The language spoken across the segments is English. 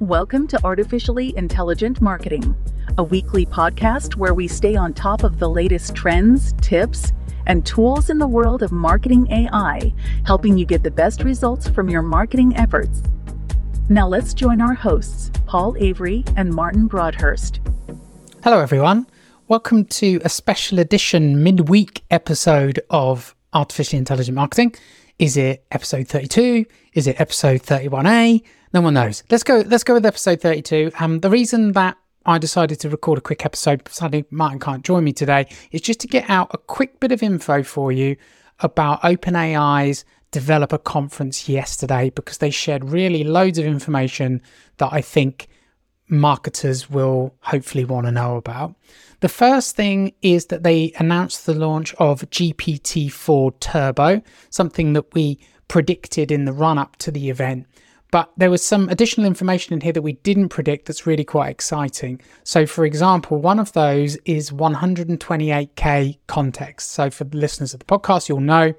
Welcome to Artificially Intelligent Marketing, a weekly podcast where we stay on top of the latest trends, tips, and tools in the world of marketing AI, helping you get the best results from your marketing efforts. Now let's join our hosts, Paul Avery and Martin Broadhurst. Hello, everyone. Welcome to a special edition midweek episode of Artificially Intelligent Marketing. Is it episode 32? Is it episode 31A? No one knows. Let's go. Let's go with episode 32. Um, the reason that I decided to record a quick episode, sadly Martin can't join me today, is just to get out a quick bit of info for you about OpenAI's developer conference yesterday because they shared really loads of information that I think marketers will hopefully want to know about. The first thing is that they announced the launch of GPT 4 Turbo, something that we predicted in the run up to the event. But there was some additional information in here that we didn't predict that's really quite exciting. So, for example, one of those is 128K context. So, for the listeners of the podcast, you'll know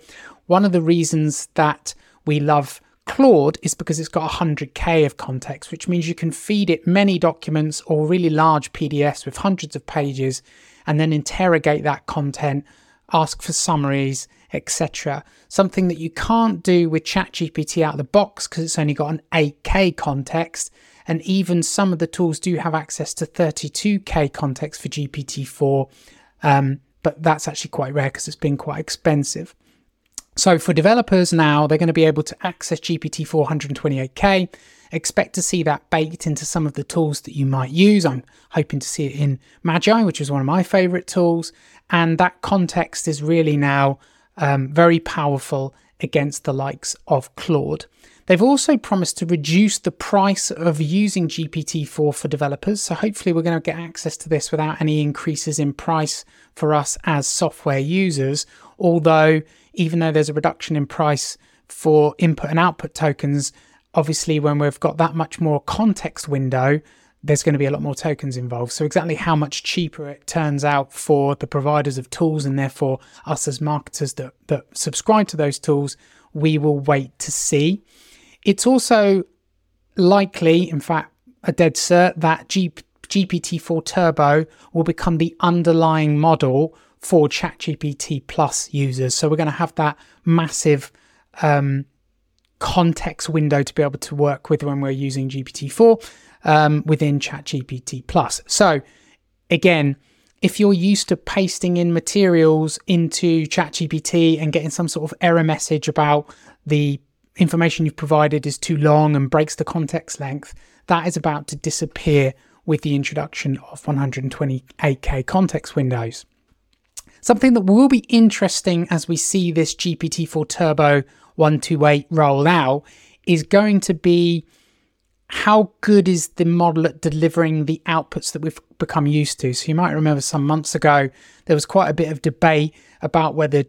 one of the reasons that we love Claude is because it's got 100K of context, which means you can feed it many documents or really large PDFs with hundreds of pages and then interrogate that content, ask for summaries, etc. Something that you can't do with ChatGPT out of the box because it's only got an 8K context. And even some of the tools do have access to 32K context for GPT-4, um, but that's actually quite rare because it's been quite expensive. So for developers now, they're going to be able to access GPT 428K. Expect to see that baked into some of the tools that you might use. I'm hoping to see it in Magai, which is one of my favorite tools. And that context is really now um, very powerful against the likes of Claude. They've also promised to reduce the price of using GPT-4 for developers. So hopefully we're going to get access to this without any increases in price for us as software users. Although, even though there's a reduction in price for input and output tokens, obviously when we've got that much more context window, there's going to be a lot more tokens involved. So, exactly how much cheaper it turns out for the providers of tools and therefore us as marketers that, that subscribe to those tools, we will wait to see. It's also likely, in fact, a dead cert, that G- GPT-4 Turbo will become the underlying model for ChatGPT Plus users. So, we're going to have that massive um, context window to be able to work with when we're using GPT-4 um, within ChatGPT Plus. So, again, if you're used to pasting in materials into ChatGPT and getting some sort of error message about the information you've provided is too long and breaks the context length, that is about to disappear with the introduction of 128K context windows. Something that will be interesting as we see this GPT-4 Turbo 128 roll out is going to be how good is the model at delivering the outputs that we've become used to? So you might remember some months ago there was quite a bit of debate about whether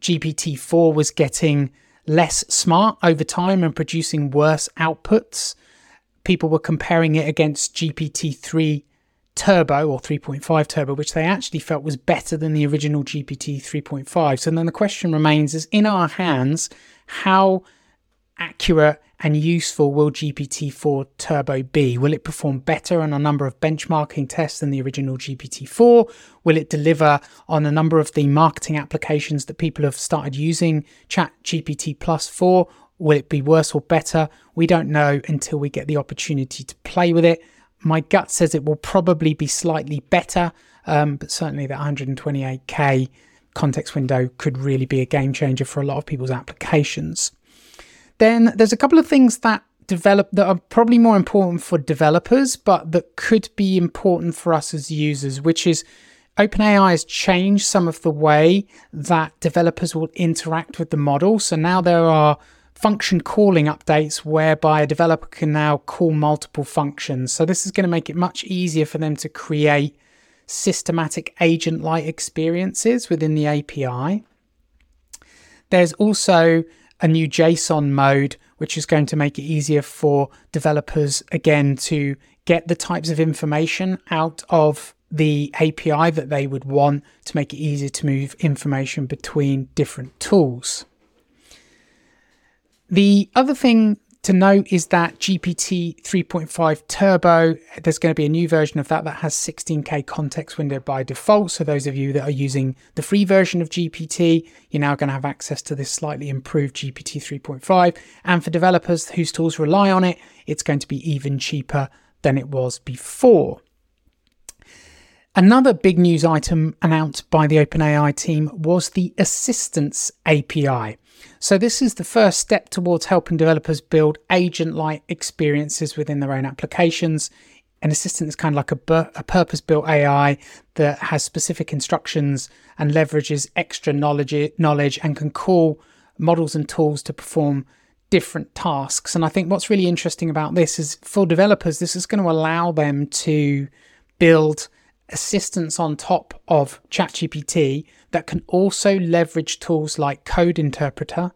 GPT-4 was getting less smart over time and producing worse outputs. People were comparing it against GPT-3 Turbo or 3.5 Turbo, which they actually felt was better than the original GPT 3.5. So then the question remains is in our hands, how accurate and useful will GPT-4 Turbo be? Will it perform better on a number of benchmarking tests than the original GPT-4? Will it deliver on a number of the marketing applications that people have started using Chat GPT Plus for? Will it be worse or better? We don't know until we get the opportunity to play with it. My gut says it will probably be slightly better, um, but certainly the 128K context window could really be a game changer for a lot of people's applications. Then there's a couple of things that develop that are probably more important for developers, but that could be important for us as users, which is OpenAI has changed some of the way that developers will interact with the model. So now there are function calling updates whereby a developer can now call multiple functions. So this is going to make it much easier for them to create systematic agent like experiences within the API. There's also a new JSON mode, which is going to make it easier for developers again to get the types of information out of the API that they would want to make it easier to move information between different tools. The other thing to note is that GPT 3.5 Turbo, there's going to be a new version of that that has 16K context window by default. So, those of you that are using the free version of GPT, you're now going to have access to this slightly improved GPT 3.5. And for developers whose tools rely on it, it's going to be even cheaper than it was before. Another big news item announced by the OpenAI team was the Assistants API. So, this is the first step towards helping developers build agent like experiences within their own applications. An assistant is kind of like a, a purpose built AI that has specific instructions and leverages extra knowledge, knowledge and can call models and tools to perform different tasks. And I think what's really interesting about this is for developers, this is going to allow them to build assistants on top of ChatGPT that can also leverage tools like Code Interpreter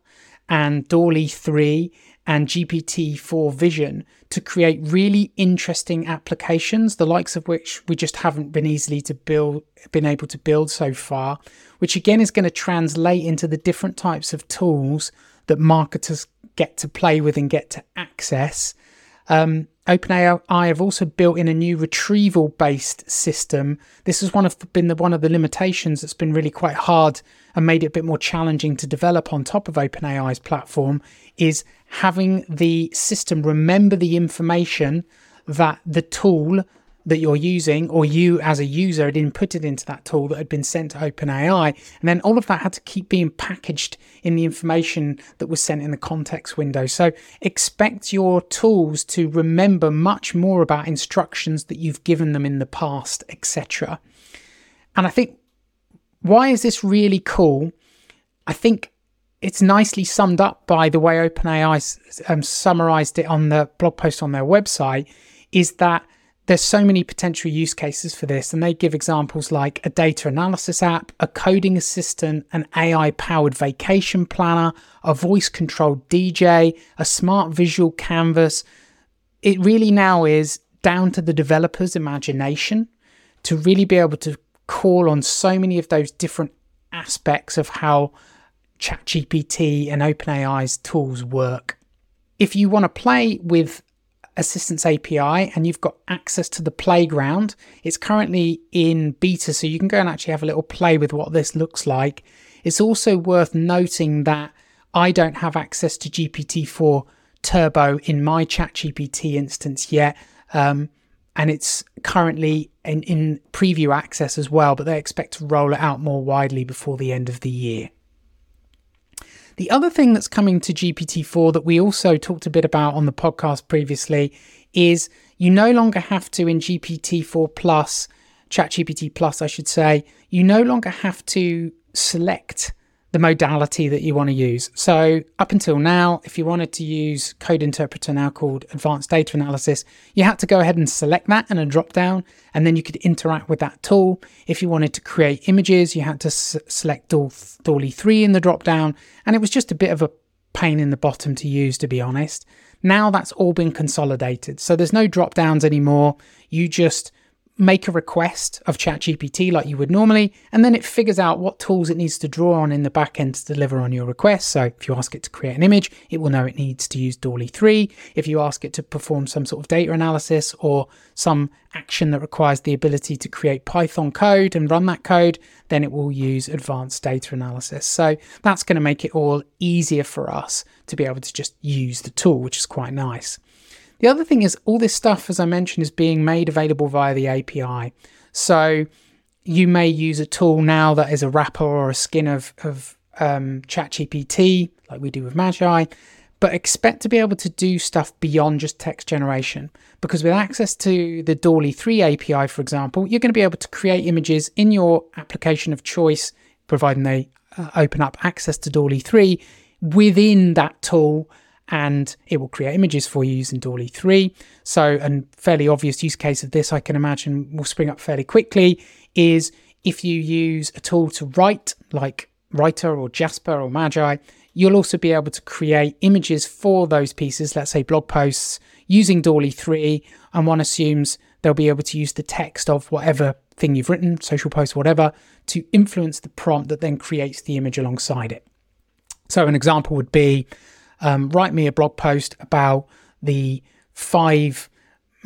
and DALL-E 3 and GPT-4 Vision to create really interesting applications, the likes of which we just haven't been easily to build, been able to build so far, which again is going to translate into the different types of tools that marketers get to play with and get to access. Um, OpenAI have also built in a new retrieval based system. This has one of the, been the, one of the limitations that's been really quite hard and made it a bit more challenging to develop on top of OpenAI's platform is having the system remember the information that the tool that you're using or you as a user had inputted into that tool that had been sent to OpenAI. And then all of that had to keep being packaged in the information that was sent in the context window. So expect your tools to remember much more about instructions that you've given them in the past, etc. And I think why is this really cool? I think it's nicely summed up by the way OpenAI um, summarized it on the blog post on their website is that there's so many potential use cases for this, and they give examples like a data analysis app, a coding assistant, an AI powered vacation planner, a voice controlled DJ, a smart visual canvas. It really now is down to the developer's imagination to really be able to call on so many of those different aspects of how ChatGPT and OpenAI's tools work. If you want to play with Assistants API and you've got access to the playground. It's currently in beta, so you can go and actually have a little play with what this looks like. It's also worth noting that I don't have access to GPT-4 Turbo in my ChatGPT instance yet. Um, and it's currently in, in preview access as well, but they expect to roll it out more widely before the end of the year. The other thing that's coming to GPT-4 that we also talked a bit about on the podcast previously is you no longer have to in GPT-4 Plus, ChatGPT Plus, I should say, you no longer have to select the modality that you want to use. So, up until now, if you wanted to use code interpreter now called advanced data analysis, you had to go ahead and select that in a drop down, and then you could interact with that tool. If you wanted to create images, you had to s- select DALL-E 3 in the drop down, and it was just a bit of a pain in the bottom to use, to be honest. Now that's all been consolidated. So, there's no drop downs anymore. You just make a request of ChatGPT like you would normally, and then it figures out what tools it needs to draw on in the backend to deliver on your request. So if you ask it to create an image, it will know it needs to use DALL-E 3. If you ask it to perform some sort of data analysis or some action that requires the ability to create Python code and run that code, then it will use advanced data analysis. So that's going to make it all easier for us to be able to just use the tool, which is quite nice. The other thing is, all this stuff, as I mentioned, is being made available via the API. So you may use a tool now that is a wrapper or a skin of, of um, ChatGPT, like we do with Magai, but expect to be able to do stuff beyond just text generation. Because with access to the DALL-E 3 API, for example, you're going to be able to create images in your application of choice, providing they uh, open up access to DALL-E 3 within that tool and it will create images for you using DALL-E 3. So, a fairly obvious use case of this, I can imagine, will spring up fairly quickly is if you use a tool to write, like Writer or Jasper or Magai, you'll also be able to create images for those pieces, let's say blog posts, using DALL-E 3. And one assumes they'll be able to use the text of whatever thing you've written, social post, whatever, to influence the prompt that then creates the image alongside it. So, an example would be um, write me a blog post about the five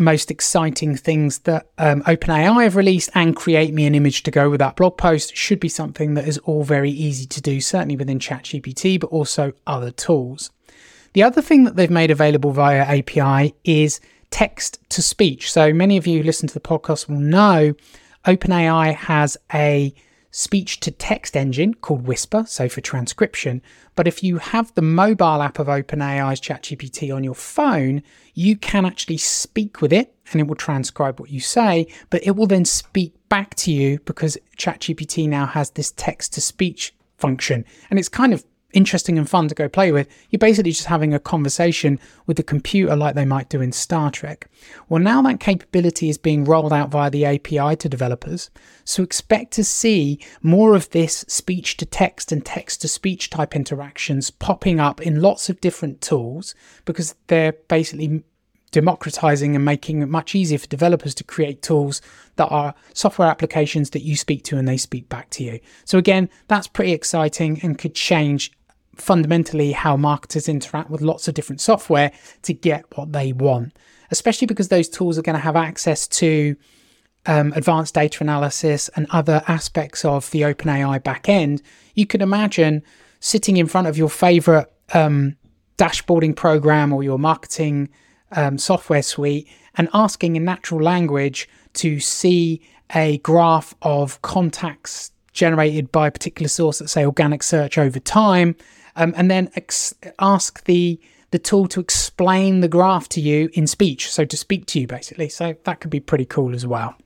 most exciting things that um, OpenAI have released and create me an image to go with that blog post should be something that is all very easy to do, certainly within ChatGPT, but also other tools. The other thing that they've made available via API is text to speech. So many of you who listen to the podcast will know OpenAI has a speech to text engine called Whisper, so for transcription. But if you have the mobile app of OpenAI's ChatGPT on your phone, you can actually speak with it and it will transcribe what you say, but it will then speak back to you because ChatGPT now has this text to speech function. And it's kind of interesting and fun to go play with. You're basically just having a conversation with the computer like they might do in Star Trek. Well, now that capability is being rolled out via the API to developers, so expect to see more of this speech to text and text to speech type interactions popping up in lots of different tools because they're basically democratizing and making it much easier for developers to create tools that are software applications that you speak to and they speak back to you. So again, that's pretty exciting and could change fundamentally how marketers interact with lots of different software to get what they want, especially because those tools are going to have access to um, advanced data analysis and other aspects of the OpenAI backend. You could imagine sitting in front of your favorite um, dashboarding program or your marketing um, software suite and asking in natural language to see a graph of contacts generated by a particular source, let's say organic search over time, um, and then ex- ask the the tool to explain the graph to you in speech, so to speak to you basically. So that could be pretty cool as well.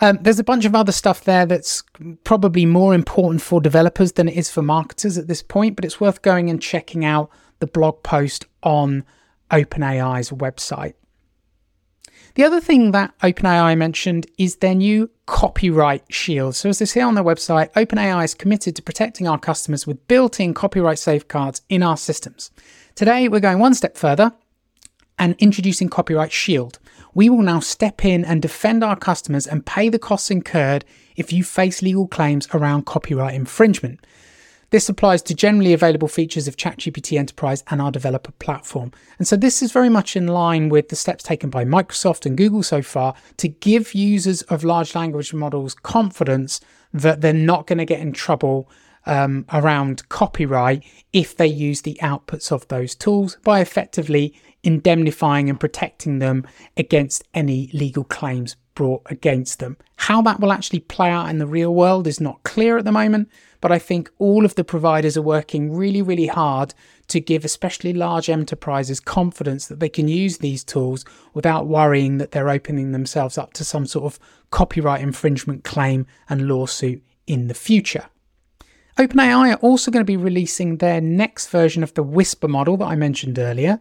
Um, there's a bunch of other stuff there that's probably more important for developers than it is for marketers at this point, but it's worth going and checking out the blog post on OpenAI's website. The other thing that OpenAI mentioned is their new copyright shield. So, as they say on their website, OpenAI is committed to protecting our customers with built in copyright safeguards in our systems. Today, we're going one step further and introducing Copyright Shield. We will now step in and defend our customers and pay the costs incurred if you face legal claims around copyright infringement. This applies to generally available features of ChatGPT Enterprise and our developer platform. And so this is very much in line with the steps taken by Microsoft and Google so far to give users of large language models confidence that they're not going to get in trouble um, around copyright if they use the outputs of those tools by effectively indemnifying and protecting them against any legal claims brought against them. How that will actually play out in the real world is not clear at the moment, but I think all of the providers are working really, really hard to give especially large enterprises confidence that they can use these tools without worrying that they're opening themselves up to some sort of copyright infringement claim and lawsuit in the future. OpenAI are also going to be releasing their next version of the Whisper model that I mentioned earlier.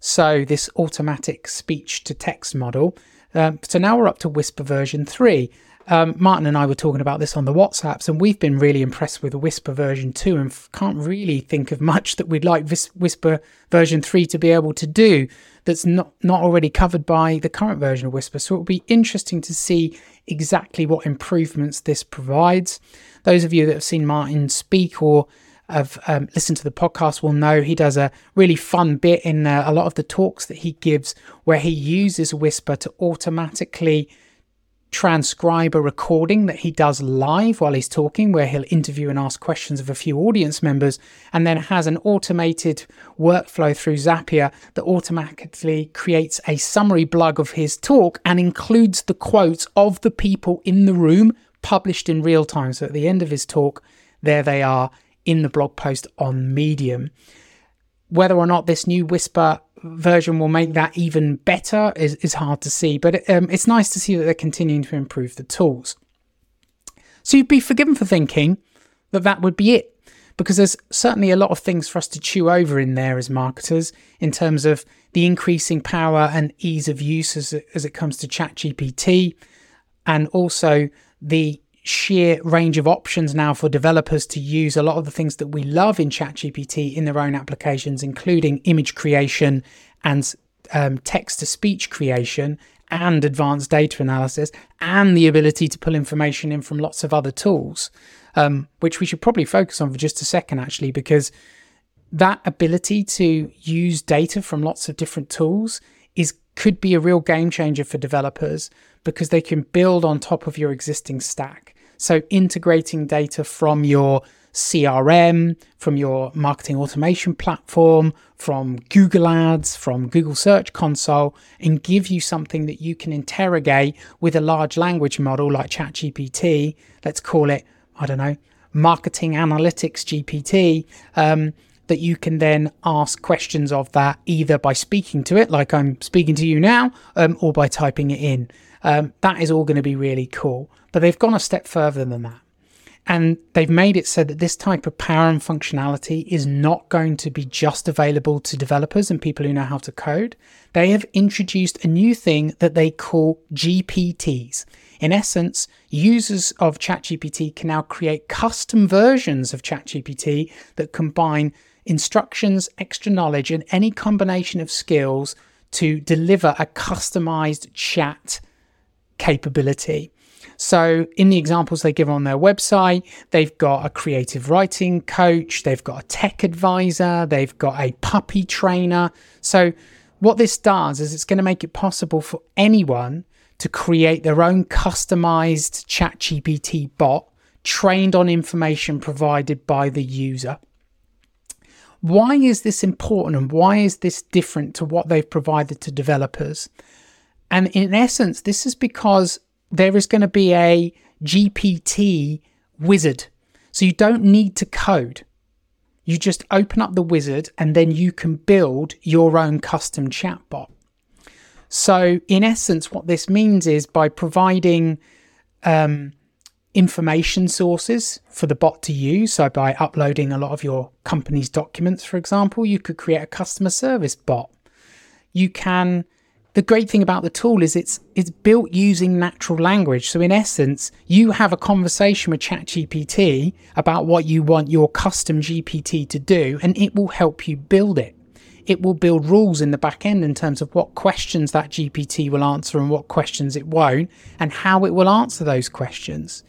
So, this automatic speech to text model. Um, so now we're up to Whisper version 3 um, Martin and I were talking about this on the WhatsApps, and we've been really impressed with Whisper version 2 and f- can't really think of much that we'd like Vis- Whisper version 3 to be able to do that's not, not already covered by the current version of Whisper. So it'll be interesting to see exactly what improvements this provides. Those of you that have seen Martin speak or have um, listened to the podcast will know he does a really fun bit in uh, a lot of the talks that he gives where he uses Whisper to automatically transcribe a recording that he does live while he's talking, where he'll interview and ask questions of a few audience members, and then has an automated workflow through Zapier that automatically creates a summary blog of his talk and includes the quotes of the people in the room published in real time. So at the end of his talk, there they are in the blog post on Medium. Whether or not this new Whisper version will make that even better is, is hard to see, but um, it's nice to see that they're continuing to improve the tools. So you'd be forgiven for thinking that that would be it, because there's certainly a lot of things for us to chew over in there as marketers in terms of the increasing power and ease of use as it, as it comes to ChatGPT, and also the sheer range of options now for developers to use a lot of the things that we love in ChatGPT in their own applications, including image creation and um, text to speech creation and advanced data analysis and the ability to pull information in from lots of other tools, um, which we should probably focus on for just a second, actually, because that ability to use data from lots of different tools is could be a real game changer for developers because they can build on top of your existing stack. So integrating data from your CRM, from your marketing automation platform, from Google Ads, from Google Search Console, and give you something that you can interrogate with a large language model like ChatGPT. Let's call it, I don't know, Marketing Analytics GPT. Um, that you can then ask questions of that either by speaking to it, like I'm speaking to you now, um, or by typing it in. Um, that is all going to be really cool. But they've gone a step further than that. And they've made it so that this type of power and functionality is not going to be just available to developers and people who know how to code. They have introduced a new thing that they call GPTs. In essence, users of ChatGPT can now create custom versions of ChatGPT that combine instructions, extra knowledge, and any combination of skills to deliver a customized chat capability. So, in the examples they give on their website, they've got a creative writing coach, they've got a tech advisor, they've got a puppy trainer. So, what this does is it's going to make it possible for anyone to create their own customized ChatGPT bot trained on information provided by the user. Why is this important and why is this different to what they've provided to developers? And in essence, this is because there is going to be a GPT wizard. So you don't need to code. You just open up the wizard and then you can build your own custom chatbot. So, in essence, what this means is by providing um, information sources for the bot to use, so by uploading a lot of your company's documents, for example, you could create a customer service bot. You can the great thing about the tool is it's it's built using natural language. So in essence, you have a conversation with ChatGPT about what you want your custom GPT to do, and it will help you build it. It will build rules in the back end in terms of what questions that GPT will answer and what questions it won't, and how it will answer those questions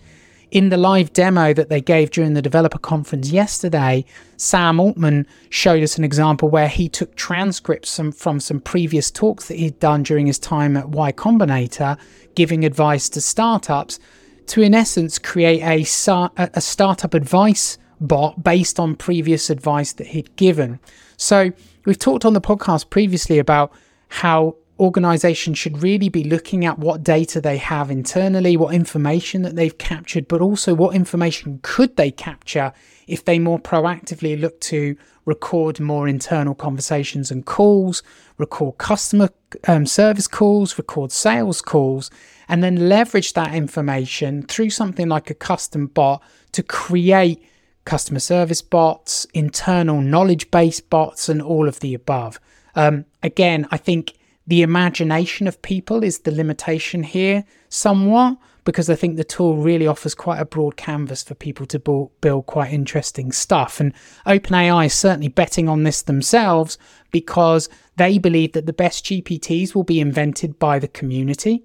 in the live demo that they gave during the developer conference yesterday, Sam Altman showed us an example where he took transcripts from, from some previous talks that he'd done during his time at Y Combinator, giving advice to startups, to in essence create a, a startup advice bot based on previous advice that he'd given. So we've talked on the podcast previously about how organizations should really be looking at what data they have internally, what information that they've captured, but also what information could they capture if they more proactively look to record more internal conversations and calls, record customer um, service calls, record sales calls, and then leverage that information through something like a custom bot to create customer service bots, internal knowledge base bots, and all of the above. Um, again, I think the imagination of people is the limitation here somewhat because I think the tool really offers quite a broad canvas for people to build quite interesting stuff. And OpenAI is certainly betting on this themselves because they believe that the best GPTs will be invented by the community.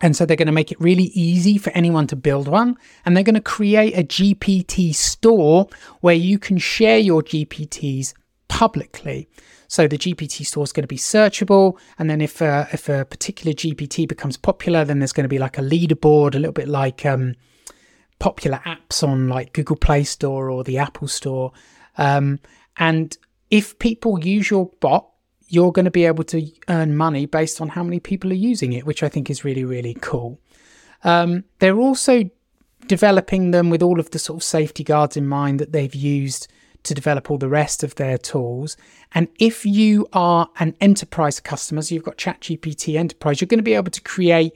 And so they're going to make it really easy for anyone to build one. And they're going to create a GPT store where you can share your GPTs publicly. So the GPT store is going to be searchable, and then if uh, if a particular GPT becomes popular, then there's going to be like a leaderboard, a little bit like um, popular apps on like Google Play Store or the Apple Store. Um, and if people use your bot, you're going to be able to earn money based on how many people are using it, which I think is really really cool. Um, they're also developing them with all of the sort of safety guards in mind that they've used to develop all the rest of their tools. And if you are an enterprise customer, so you've got ChatGPT Enterprise, you're going to be able to create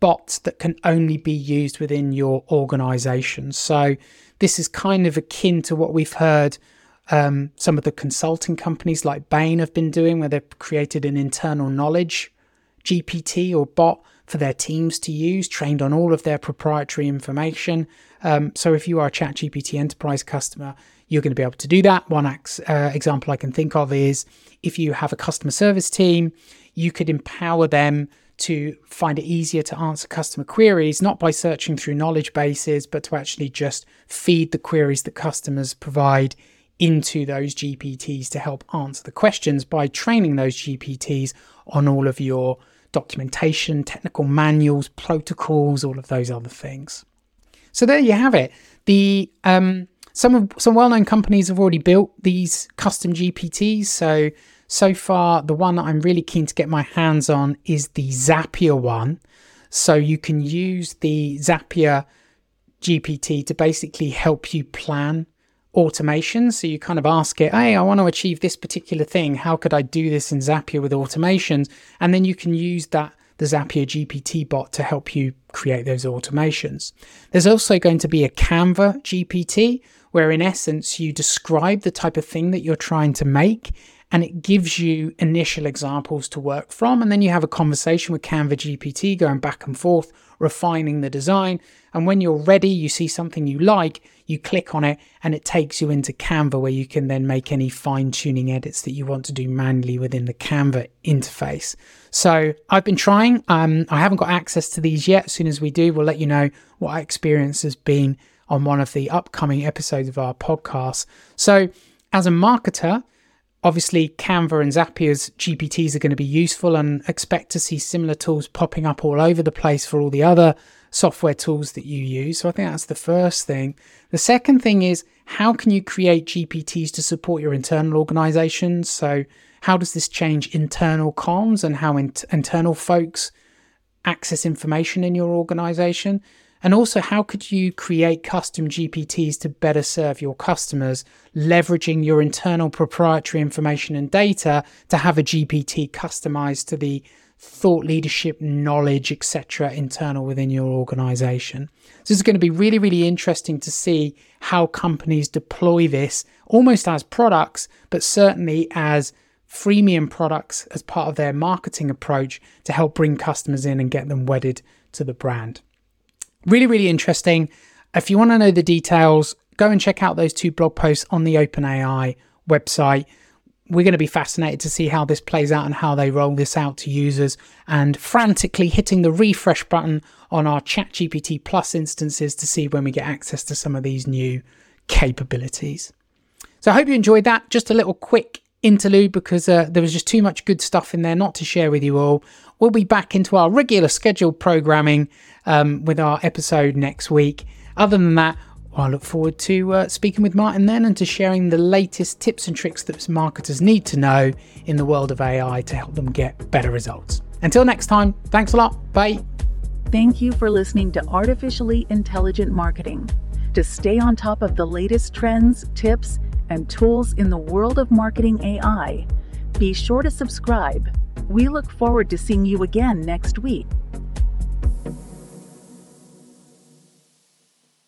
bots that can only be used within your organization. So this is kind of akin to what we've heard um, some of the consulting companies like Bain have been doing, where they've created an internal knowledge GPT or bot for their teams to use, trained on all of their proprietary information. Um, so if you are a ChatGPT Enterprise customer, you're going to be able to do that. One ex- uh, example I can think of is if you have a customer service team, you could empower them to find it easier to answer customer queries, not by searching through knowledge bases, but to actually just feed the queries that customers provide into those GPTs to help answer the questions by training those GPTs on all of your documentation, technical manuals, protocols, all of those other things. So there you have it. The um, some of some well-known companies have already built these custom GPTs. So so far, the one that I'm really keen to get my hands on is the Zapier one. So you can use the Zapier GPT to basically help you plan automation. So you kind of ask it, hey, I want to achieve this particular thing. How could I do this in Zapier with automations? And then you can use that the Zapier GPT bot to help you create those automations. There's also going to be a Canva GPT, where in essence you describe the type of thing that you're trying to make and it gives you initial examples to work from. And then you have a conversation with Canva GPT going back and forth, refining the design. And when you're ready, you see something you like, you click on it, and it takes you into Canva where you can then make any fine tuning edits that you want to do manually within the Canva interface. So I've been trying. Um, I haven't got access to these yet. As soon as we do, we'll let you know what our experience has been on one of the upcoming episodes of our podcast. So, as a marketer, Obviously, Canva and Zapier's GPTs are going to be useful and expect to see similar tools popping up all over the place for all the other software tools that you use. So I think that's the first thing. The second thing is how can you create GPTs to support your internal organizations? So, how does this change internal comms and how in- internal folks access information in your organization? And also, how could you create custom GPTs to better serve your customers, leveraging your internal proprietary information and data to have a GPT customized to the thought leadership, knowledge, etc., internal within your organization. So it's going to be really, really interesting to see how companies deploy this almost as products, but certainly as freemium products as part of their marketing approach to help bring customers in and get them wedded to the brand. Really, really interesting. If you want to know the details, go and check out those two blog posts on the OpenAI website. We're going to be fascinated to see how this plays out and how they roll this out to users and frantically hitting the refresh button on our ChatGPT Plus instances to see when we get access to some of these new capabilities. So I hope you enjoyed that. Just a little quick interlude because uh, there was just too much good stuff in there not to share with you all. We'll be back into our regular scheduled programming um, with our episode next week. Other than that, I look forward to uh, speaking with Martin then and to sharing the latest tips and tricks that marketers need to know in the world of AI to help them get better results. Until next time, thanks a lot. Bye. Thank you for listening to Artificially Intelligent Marketing. To stay on top of the latest trends, tips, and tools in the world of marketing AI, be sure to subscribe. We look forward to seeing you again next week.